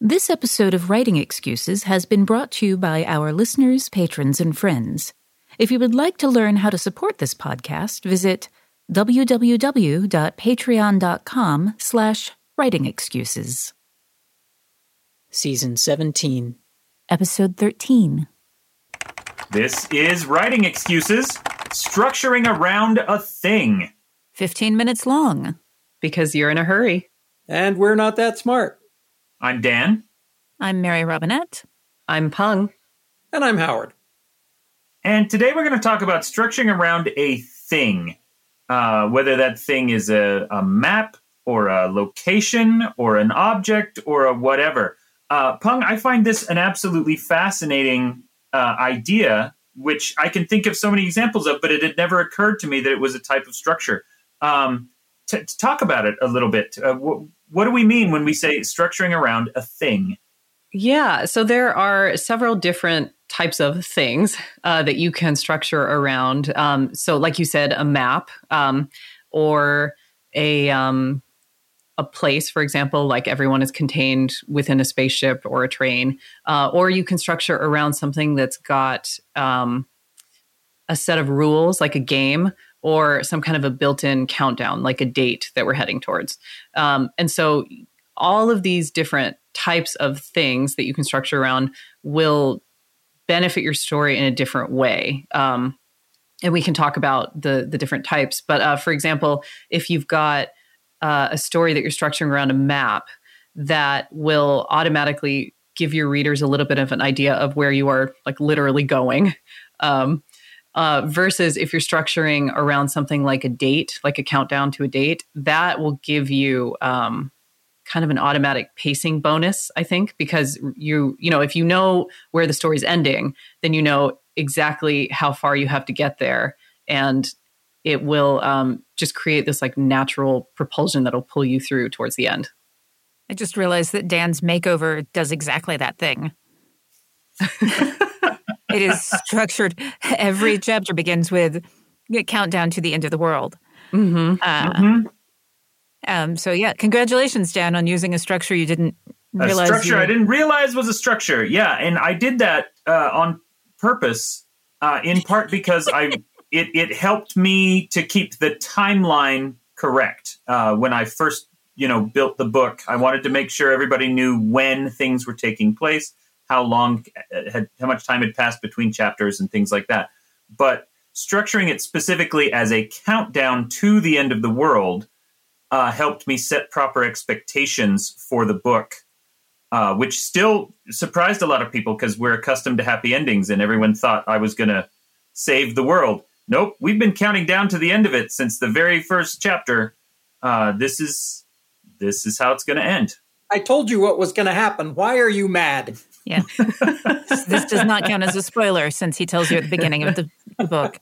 This episode of Writing Excuses has been brought to you by our listeners, patrons, and friends. If you would like to learn how to support this podcast, visit www.patreon.com slash writingexcuses. Season 17. Episode 13. This is Writing Excuses, structuring around a thing. 15 minutes long. Because you're in a hurry. And we're not that smart. I'm Dan. I'm Mary Robinette. I'm Peng. And I'm Howard. And today we're going to talk about structuring around a thing. Uh, whether that thing is a, a, map or a location or an object or a whatever. Uh, Peng, I find this an absolutely fascinating uh, idea, which I can think of so many examples of, but it had never occurred to me that it was a type of structure. Um, to, to talk about it a little bit, uh, what do we mean when we say structuring around a thing? Yeah, so there are several different types of things uh, that you can structure around. Um, so, like you said, a map um, or a um, a place, for example, like everyone is contained within a spaceship or a train, uh, or you can structure around something that's got um, a set of rules, like a game or some kind of a built-in countdown, like a date that we're heading towards. Um, and so all of these different types of things that you can structure around will benefit your story in a different way. Um, and we can talk about the the different types. But uh, for example, if you've got uh, a story that you're structuring around a map, that will automatically give your readers a little bit of an idea of where you are, like literally going. Um, uh, versus if you're structuring around something like a date, like a countdown to a date, that will give you um, kind of an automatic pacing bonus, I think, because you, you know, if you know where the story's ending, then you know exactly how far you have to get there. And it will um, just create this like natural propulsion that'll pull you through towards the end. I just realized that Dan's makeover does exactly that thing. it is structured. Every chapter begins with a countdown to the end of the world. Mm-hmm. Uh, mm-hmm. Um, so yeah, congratulations, Dan, on using a structure you didn't realize. A structure you... I didn't realize was a structure. Yeah, and I did that uh, on purpose, uh, in part because I it it helped me to keep the timeline correct uh, when I first you know built the book. I wanted to make sure everybody knew when things were taking place how long had how much time had passed between chapters and things like that. But structuring it specifically as a countdown to the end of the world uh, helped me set proper expectations for the book, uh, which still surprised a lot of people because we're accustomed to happy endings and everyone thought I was going to save the world. Nope, we've been counting down to the end of it since the very first chapter. Uh, this is this is how it's going to end. I told you what was going to happen. Why are you mad? Yeah. this does not count as a spoiler since he tells you at the beginning of the, book.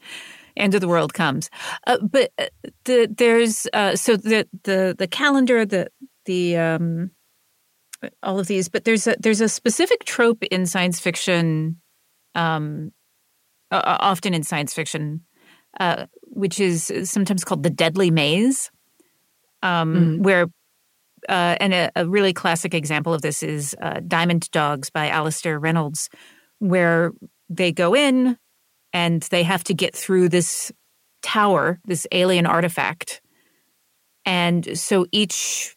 End of the world comes, uh, but uh, the, there's uh, so the the the calendar, the the um, all of these, but there's a there's a specific trope in science fiction, um, uh, often in science fiction, uh, which is sometimes called the deadly maze, um, mm. where uh, and a, a, really classic example of this is uh, Diamond Dogs by Alastair Reynolds, where they go in and they have to get through this tower, this alien artifact. And so each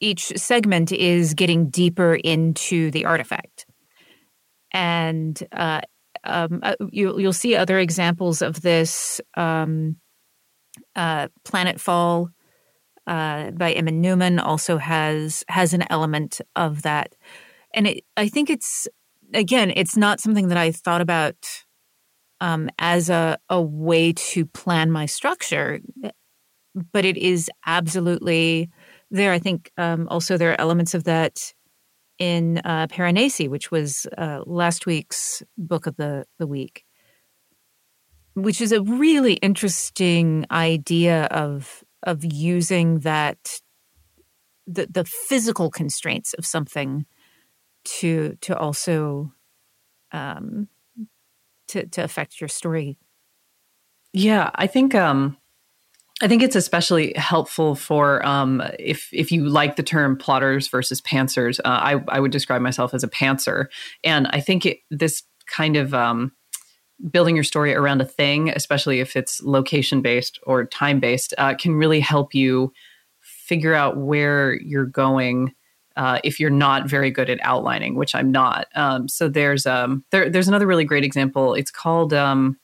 each segment is getting deeper into the artifact. And uh, um, uh, you, will see other examples of this. Um, uh, Planetfall uh, by Emma Newman also has has an element of that, and it, I think it's again, it's not something that I thought about um, as a a way to plan my structure, but it is absolutely there. I think um, also there are elements of that in uh, Piranesi, which was uh, last week's book of the, the week, which is a really interesting idea of of using that the the physical constraints of something to to also um, to to affect your story. Yeah, I think um, I think it's especially helpful for um, if if you like the term plotters versus pantsers. Uh, I I would describe myself as a pantser, and I think it, this kind of um, building your story around a thing, especially if it's location based or time based, uh, can really help you figure out where you're going. Uh, if you're not very good at outlining, which I'm not, um, so there's um, there, there's another really great example. It's called um,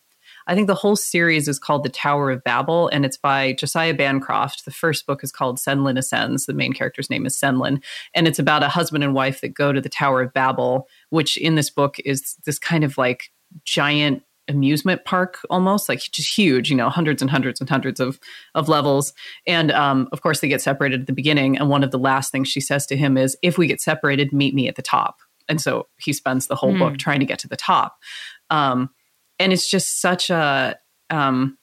I think the whole series is called The Tower of Babel, and it's by Josiah Bancroft. The first book is called Senlin Ascends. The main character's name is Senlin, and it's about a husband and wife that go to the Tower of Babel, which in this book is this kind of like giant amusement park almost like just huge you know hundreds and hundreds and hundreds of of levels and um, of course they get separated at the beginning and one of the last things she says to him is if we get separated meet me at the top and so he spends the whole mm. book trying to get to the top um, and it's just such a um,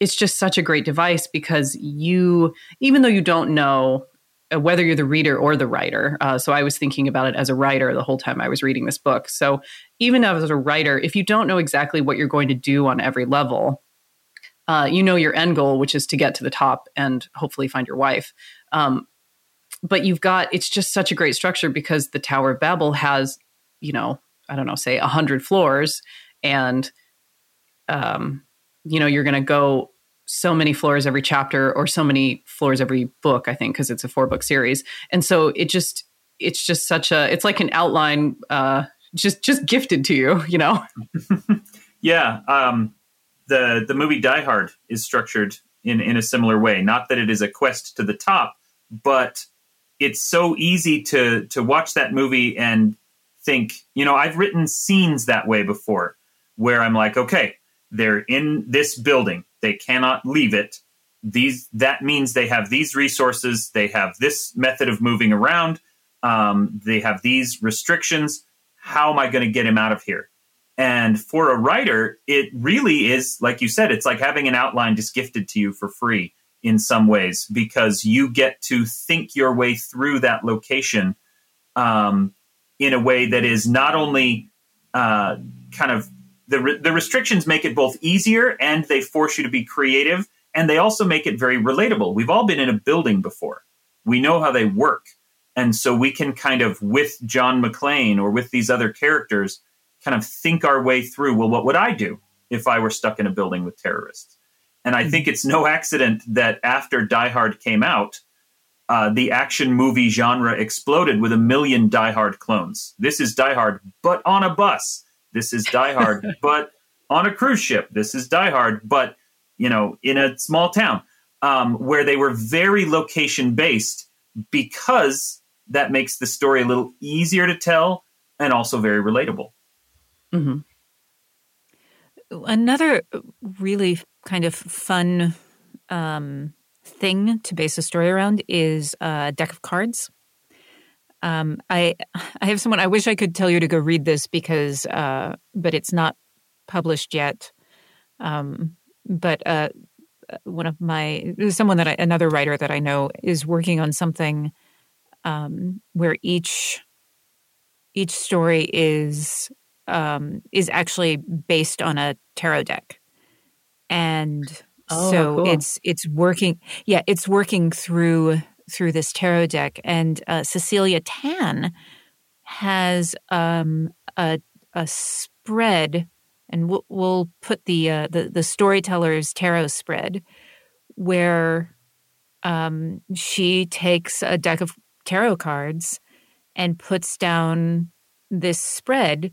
it's just such a great device because you even though you don't know uh, whether you're the reader or the writer. Uh, so I was thinking about it as a writer the whole time I was reading this book. So even as a writer, if you don't know exactly what you're going to do on every level, uh, you know your end goal, which is to get to the top and hopefully find your wife. Um, but you've got it's just such a great structure because the Tower of Babel has, you know, I don't know, say a hundred floors, and um, you know you're going to go so many floors every chapter or so many floors every book i think because it's a four book series and so it just it's just such a it's like an outline uh just just gifted to you you know yeah um the the movie die hard is structured in in a similar way not that it is a quest to the top but it's so easy to to watch that movie and think you know i've written scenes that way before where i'm like okay they're in this building they cannot leave it. These that means they have these resources. They have this method of moving around. Um, they have these restrictions. How am I going to get him out of here? And for a writer, it really is like you said. It's like having an outline just gifted to you for free in some ways because you get to think your way through that location um, in a way that is not only uh, kind of the, re- the restrictions make it both easier and they force you to be creative and they also make it very relatable. We've all been in a building before. We know how they work. And so we can kind of, with John McClane or with these other characters, kind of think our way through well, what would I do if I were stuck in a building with terrorists? And I think it's no accident that after Die Hard came out, uh, the action movie genre exploded with a million Die Hard clones. This is Die Hard, but on a bus. This is Die Hard, but on a cruise ship. This is Die Hard, but you know, in a small town um, where they were very location based because that makes the story a little easier to tell and also very relatable. Mm-hmm. Another really kind of fun um, thing to base a story around is a deck of cards. Um, I I have someone. I wish I could tell you to go read this because, uh, but it's not published yet. Um, but uh, one of my someone that I, another writer that I know is working on something um, where each each story is um, is actually based on a tarot deck, and oh, so cool. it's it's working. Yeah, it's working through through this tarot deck, and uh, Cecilia Tan has um, a, a spread, and we'll, we'll put the, uh, the the storyteller's tarot spread, where um, she takes a deck of tarot cards and puts down this spread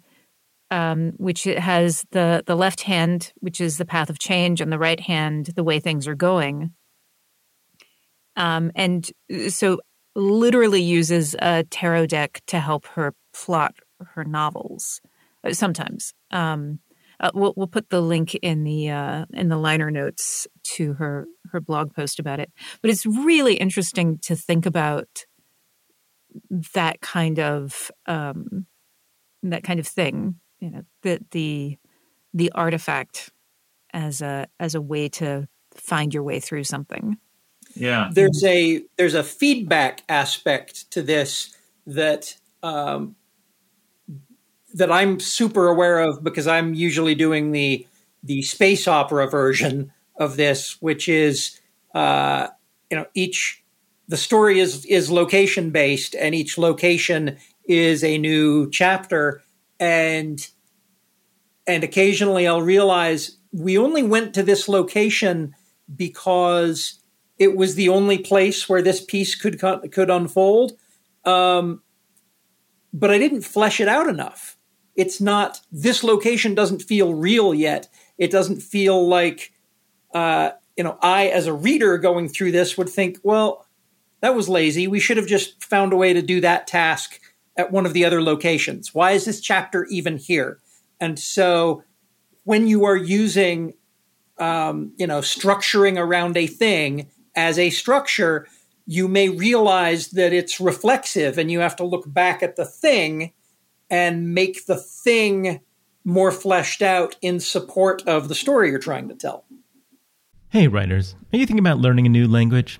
um, which has the the left hand, which is the path of change, and the right hand, the way things are going. Um, and uh, so literally uses a tarot deck to help her plot her novels uh, sometimes. Um, uh, we'll, we'll put the link in the uh, in the liner notes to her her blog post about it. But it's really interesting to think about that kind of um, that kind of thing. You know, the the the artifact as a as a way to find your way through something. Yeah. There's a there's a feedback aspect to this that um, that I'm super aware of because I'm usually doing the the space opera version of this, which is uh, you know each the story is is location based, and each location is a new chapter, and and occasionally I'll realize we only went to this location because it was the only place where this piece could could unfold. Um, but I didn't flesh it out enough. It's not this location doesn't feel real yet. It doesn't feel like uh, you know I as a reader going through this would think, well, that was lazy. We should have just found a way to do that task at one of the other locations. Why is this chapter even here? And so when you are using um, you know structuring around a thing as a structure, you may realize that it's reflexive and you have to look back at the thing and make the thing more fleshed out in support of the story you're trying to tell. Hey, writers, are you thinking about learning a new language?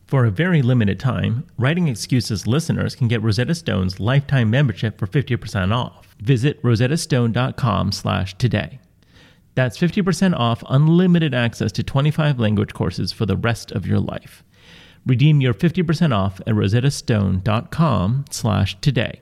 For a very limited time, Writing Excuses listeners can get Rosetta Stone's lifetime membership for 50% off. Visit rosettastone.com slash today. That's 50% off unlimited access to 25 language courses for the rest of your life. Redeem your 50% off at rosettastone.com slash today.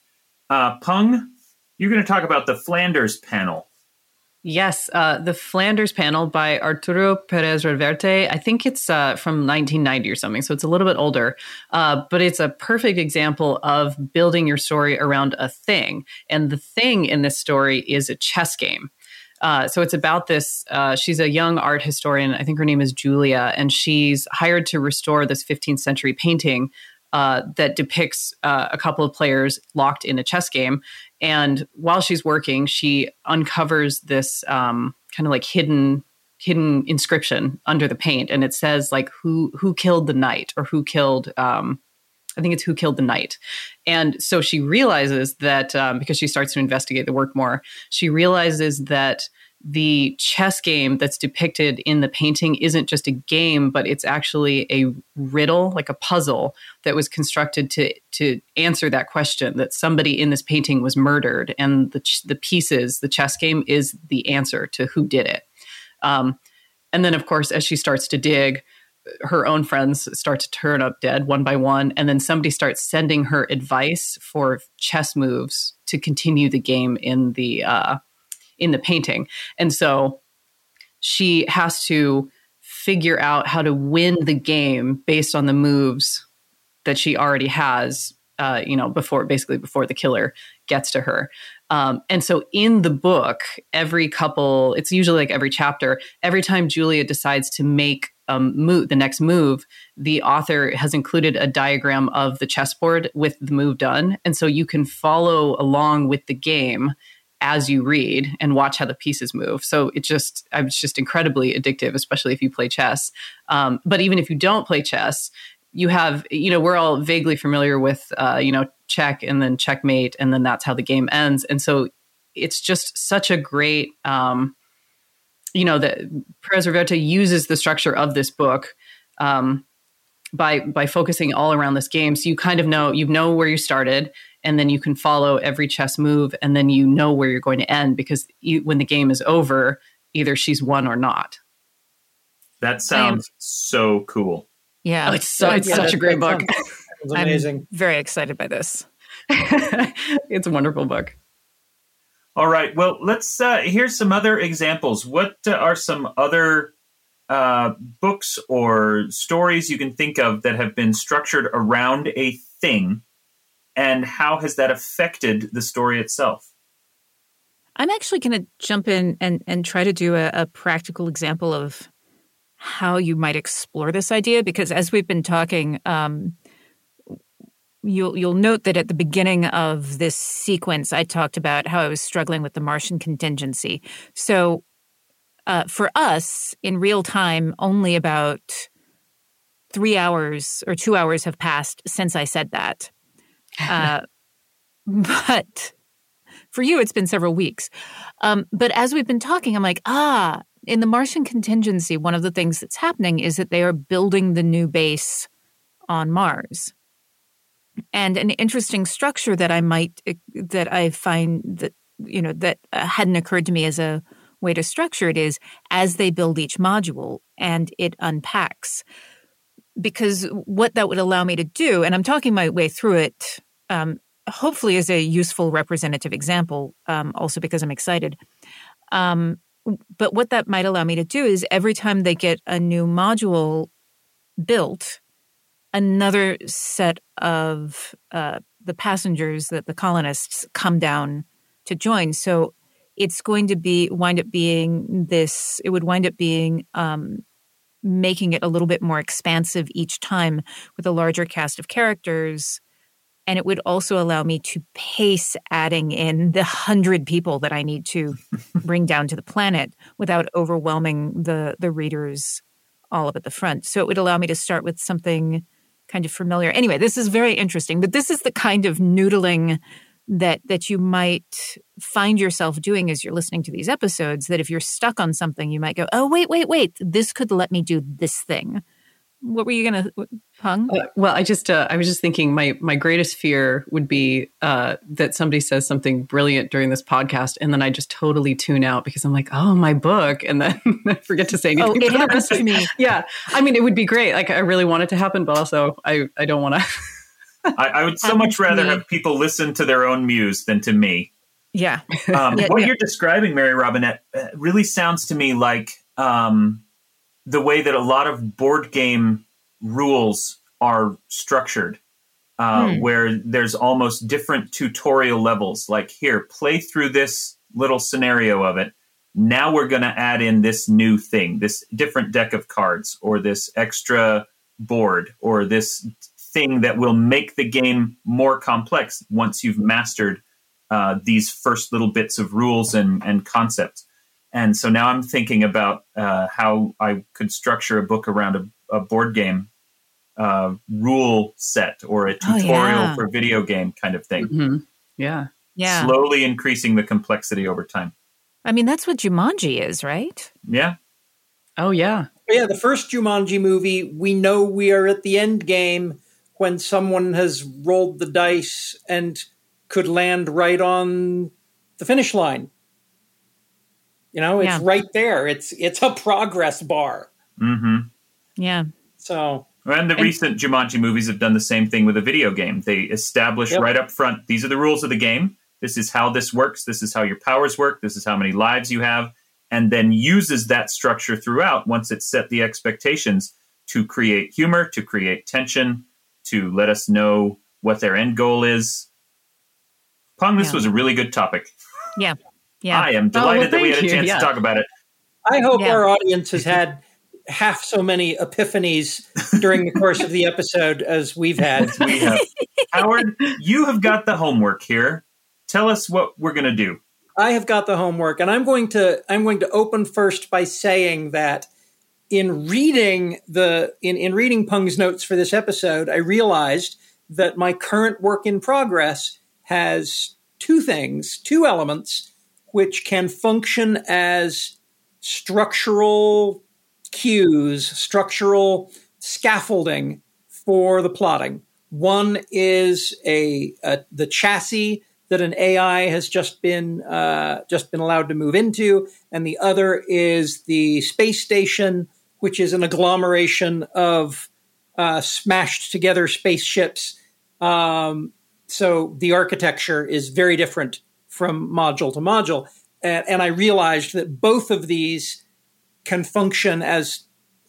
Uh, Peng, you're going to talk about the Flanders panel. Yes, uh, the Flanders panel by Arturo Perez Reverte. I think it's uh, from 1990 or something, so it's a little bit older. Uh, but it's a perfect example of building your story around a thing. And the thing in this story is a chess game. Uh, so it's about this. Uh, she's a young art historian. I think her name is Julia, and she's hired to restore this 15th century painting uh, that depicts uh, a couple of players locked in a chess game. And while she's working, she uncovers this um, kind of like hidden hidden inscription under the paint, and it says like who who killed the knight or who killed um, I think it's Who Killed the Knight. And so she realizes that um, because she starts to investigate the work more, she realizes that the chess game that's depicted in the painting isn't just a game, but it's actually a riddle, like a puzzle that was constructed to to answer that question. That somebody in this painting was murdered, and the ch- the pieces, the chess game, is the answer to who did it. Um, and then, of course, as she starts to dig, her own friends start to turn up dead one by one, and then somebody starts sending her advice for chess moves to continue the game in the uh, in the painting. And so she has to figure out how to win the game based on the moves that she already has, uh, you know, before basically before the killer gets to her. Um, and so in the book, every couple, it's usually like every chapter, every time Julia decides to make um, move, the next move, the author has included a diagram of the chessboard with the move done. And so you can follow along with the game as you read and watch how the pieces move. So it just, it's just incredibly addictive, especially if you play chess. Um, but even if you don't play chess, you have, you know, we're all vaguely familiar with, uh, you know, check and then checkmate, and then that's how the game ends. And so it's just such a great, um, you know, that Perez Reverte uses the structure of this book um, by by focusing all around this game. So you kind of know you know where you started, and then you can follow every chess move and then you know where you're going to end because you, when the game is over either she's won or not. That sounds am, so cool. Yeah. Oh, it's, so, it's yeah, such a great book. it's amazing. I'm very excited by this. It's a wonderful book. All right well let's uh here's some other examples. What uh, are some other uh, books or stories you can think of that have been structured around a thing and how has that affected the story itself? I'm actually going to jump in and, and try to do a, a practical example of how you might explore this idea because as we've been talking, um, you'll you'll note that at the beginning of this sequence, I talked about how I was struggling with the Martian contingency. So, uh, for us in real time, only about three hours or two hours have passed since I said that. Uh, but for you, it's been several weeks. Um, but as we've been talking, I'm like, ah, in the Martian contingency, one of the things that's happening is that they are building the new base on Mars. And an interesting structure that I might, that I find that, you know, that uh, hadn't occurred to me as a way to structure it is as they build each module and it unpacks because what that would allow me to do, and I'm talking my way through it, um, hopefully as a useful representative example, um, also because I'm excited. Um, but what that might allow me to do is every time they get a new module built, another set of uh, the passengers that the colonists come down to join. So it's going to be wind up being this. It would wind up being um, making it a little bit more expansive each time with a larger cast of characters. And it would also allow me to pace adding in the hundred people that I need to bring down to the planet without overwhelming the the readers all up at the front. So it would allow me to start with something kind of familiar. Anyway, this is very interesting, but this is the kind of noodling that that you might find yourself doing as you're listening to these episodes that if you're stuck on something you might go oh wait wait wait this could let me do this thing. What were you gonna Peng? Uh, well i just uh, i was just thinking my my greatest fear would be uh, that somebody says something brilliant during this podcast and then i just totally tune out because i'm like oh my book and then i forget to say anything oh it happens to me. Yeah i mean it would be great like i really want it to happen but also i i don't want to I, I, would so much rather have people listen to their own muse than to me. Yeah. Um, yeah what yeah. you're describing, Mary Robinette, uh, really sounds to me like um, the way that a lot of board game rules are structured, uh, hmm. where there's almost different tutorial levels. Like, here, play through this little scenario of it. Now we're going to add in this new thing, this different deck of cards, or this extra board, or this thing that will make the game more complex once you've mastered uh, these first little bits of rules and, and concepts. And so now I'm thinking about uh, how I could structure a book around a, a, board game uh, rule set or a Oh, tutorial yeah. for video game kind of thing. Mhm. Yeah. Yeah. Slowly increasing the complexity over time. I mean, that's what Jumanji is, right? Yeah. Oh yeah. Yeah, the first Jumanji movie, we know we are at the end game when someone has rolled the dice and could land right on the finish line. You know, it's Yeah. right there. It's it's a progress bar. Mm-hmm. Yeah. So And the And- recent Jumanji movies have done the same thing with a video game. They establish Yep. right up front these are the rules of the game. This is how this works. This is how your powers work. This is how many lives you have. And then uses that structure throughout once it's set the expectations to create humor, to create tension, to let us know what their end goal is. Peng, this Yeah. was a really good topic. Yeah. Yeah. I am Oh, well, delighted that we had a chance Yeah. to talk about it. I hope Yeah. our audience has had half so many epiphanies during the course of the episode as we've had. We have Howard, you have got the homework here. Tell us what we're going to do. I have got the homework, and I'm going to I'm going to open first by saying that in reading the in, in reading Peng's notes for this episode, I realized that my current work in progress has two things, two elements, which can function as structural cues, structural scaffolding for the plotting. One is a, a the chassis that an AI has just been uh, just been allowed to move into, and the other is the space station, which is an agglomeration of uh, smashed together spaceships. Um, so the architecture is very different from module to module, and, and I realized that both of these can function as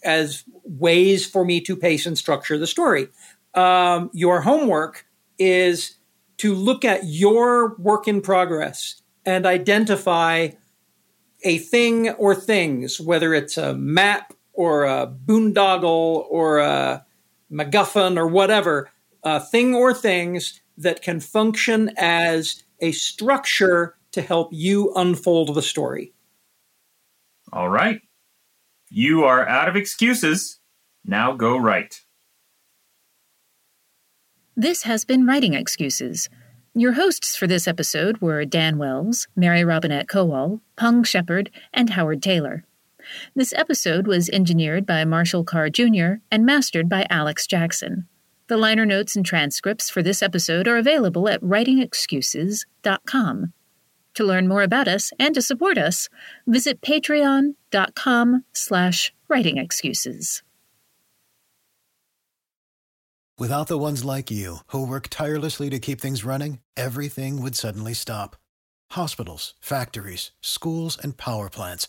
as ways for me to pace and structure the story. Um, your homework is to look at your work in progress and identify a thing or things, whether it's a map or a boondoggle or a MacGuffin or whatever, a thing or things that can function as a structure to help you unfold the story. All right. You are out of excuses. Now go right. This has been Writing Excuses. Your hosts for this episode were Dan Wells, Mary Robinette Kowal, Peng Shepherd, and Howard Tayler. This episode was engineered by Marshall Carr Jr. and mastered by Alex Jackson. The liner notes and transcripts for this episode are available at writingexcuses.com. To learn more about us and to support us, visit patreon.com slash writingexcuses. Without the ones like you, who work tirelessly to keep things running, everything would suddenly stop. Hospitals, factories, schools, and power plants,